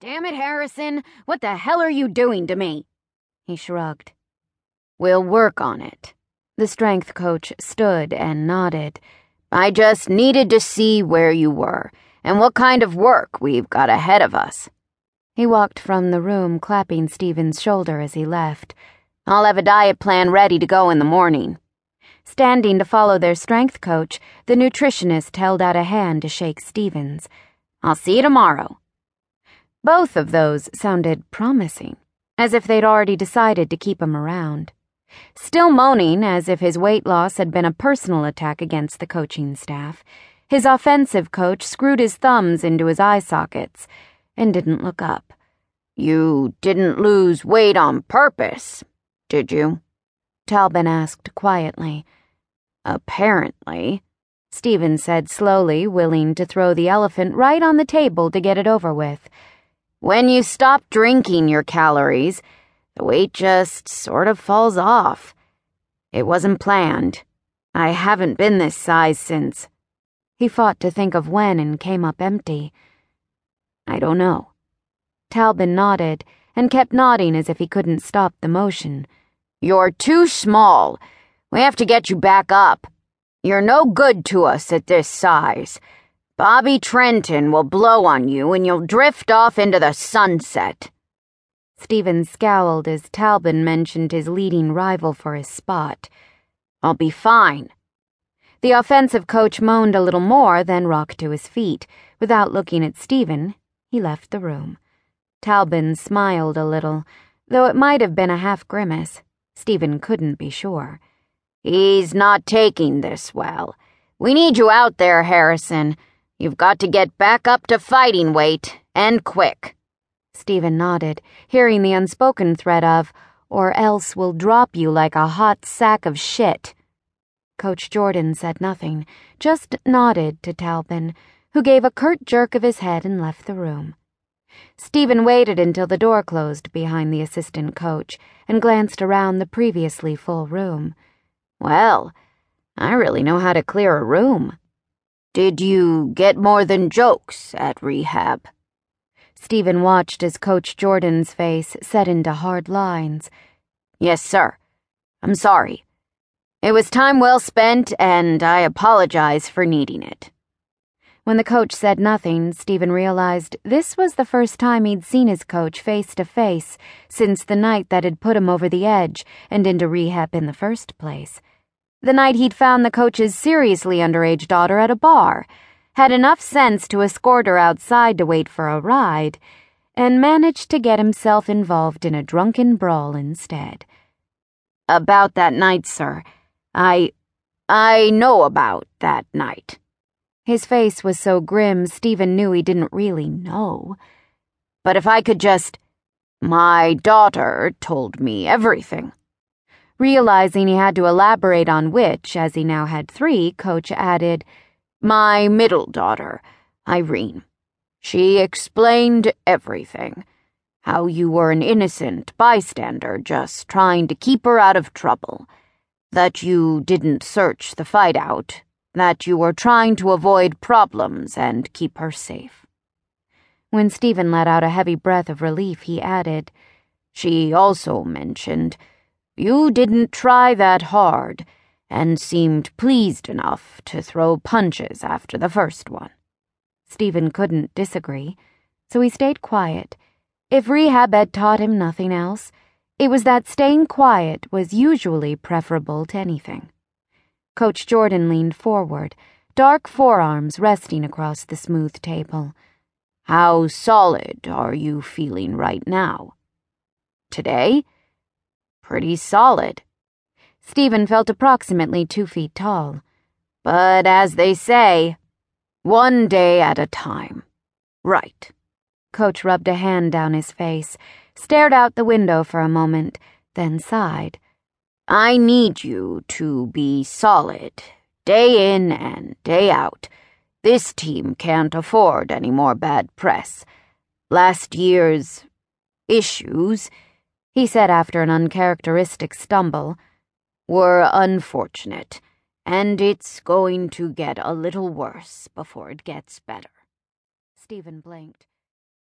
Damn it, Harrison! What the hell are you doing to me? He shrugged. We'll work on it. The strength coach stood and nodded. I just needed to see where you were and what kind of work we've got ahead of us. He walked from the room, clapping Stephen's shoulder as he left. I'll have a diet plan ready to go in the morning. Standing to follow their strength coach, the nutritionist held out a hand to shake Stephen's. I'll see you tomorrow. Both of those sounded promising, as if they'd already decided to keep him around. Still moaning as if his weight loss had been a personal attack against the coaching staff, his offensive coach screwed his thumbs into his eye sockets and didn't look up. You didn't lose weight on purpose, did you? Talbin asked quietly. Apparently, Stephen said slowly, willing to throw the elephant right on the table to get it over with. When you stop drinking your calories, the weight just sort of falls off. It wasn't planned. I haven't been this size since. He fought to think of when and came up empty. I don't know. Talbin nodded and kept nodding as if he couldn't stop the motion. You're too small. We have to get you back up. You're no good to us at this size. Bobby Trenton will blow on you and you'll drift off into the sunset. Stephen scowled as Talbin mentioned his leading rival for his spot. I'll be fine. The offensive coach moaned a little more, then rocked to his feet. Without looking at Stephen, he left the room. Talbin smiled a little, though it might have been a half grimace. Stephen couldn't be sure. He's not taking this well. We need you out there, Harrison. You've got to get back up to fighting weight, and quick. Stephen nodded, hearing the unspoken threat of, or else we'll drop you like a hot sack of shit. Coach Jordan said nothing, just nodded to Talbin, who gave a curt jerk of his head and left the room. Stephen waited until the door closed behind the assistant coach and glanced around the previously full room. Well, I really know how to clear a room. Did you get more than jokes at rehab? Stephen watched as Coach Jordan's face set into hard lines. Yes, sir. I'm sorry. It was time well spent, and I apologize for needing it. When the coach said nothing, Stephen realized this was the first time he'd seen his coach face to face since the night that had put him over the edge and into rehab in the first place. The night he'd found the coach's seriously underage daughter at a bar, had enough sense to escort her outside to wait for a ride, and managed to get himself involved in a drunken brawl instead. About that night, sir. I. I know about that night. His face was so grim, Stephen knew he didn't really know. But if I could just. My daughter told me everything. Realizing he had to elaborate on which, as he now had three, Coach added, My middle daughter, Irene. She explained everything. How you were an innocent bystander just trying to keep her out of trouble. That you didn't search the fight out that you were trying to avoid problems and keep her safe. When Stephen let out a heavy breath of relief, he added, She also mentioned, You didn't try that hard and seemed pleased enough to throw punches after the first one. Stephen couldn't disagree, so he stayed quiet. If rehab had taught him nothing else, it was that staying quiet was usually preferable to anything. Coach Jordan leaned forward, dark forearms resting across the smooth table. How solid are you feeling right now? Today? Pretty solid. Stephen felt approximately two feet tall. But as they say, one day at a time. Right. Coach rubbed a hand down his face, stared out the window for a moment, then sighed. I need you to be solid, day in and day out. This team can't afford any more bad press. Last year's issues, he said after an uncharacteristic stumble, were unfortunate, and it's going to get a little worse before it gets better. Stephen blinked.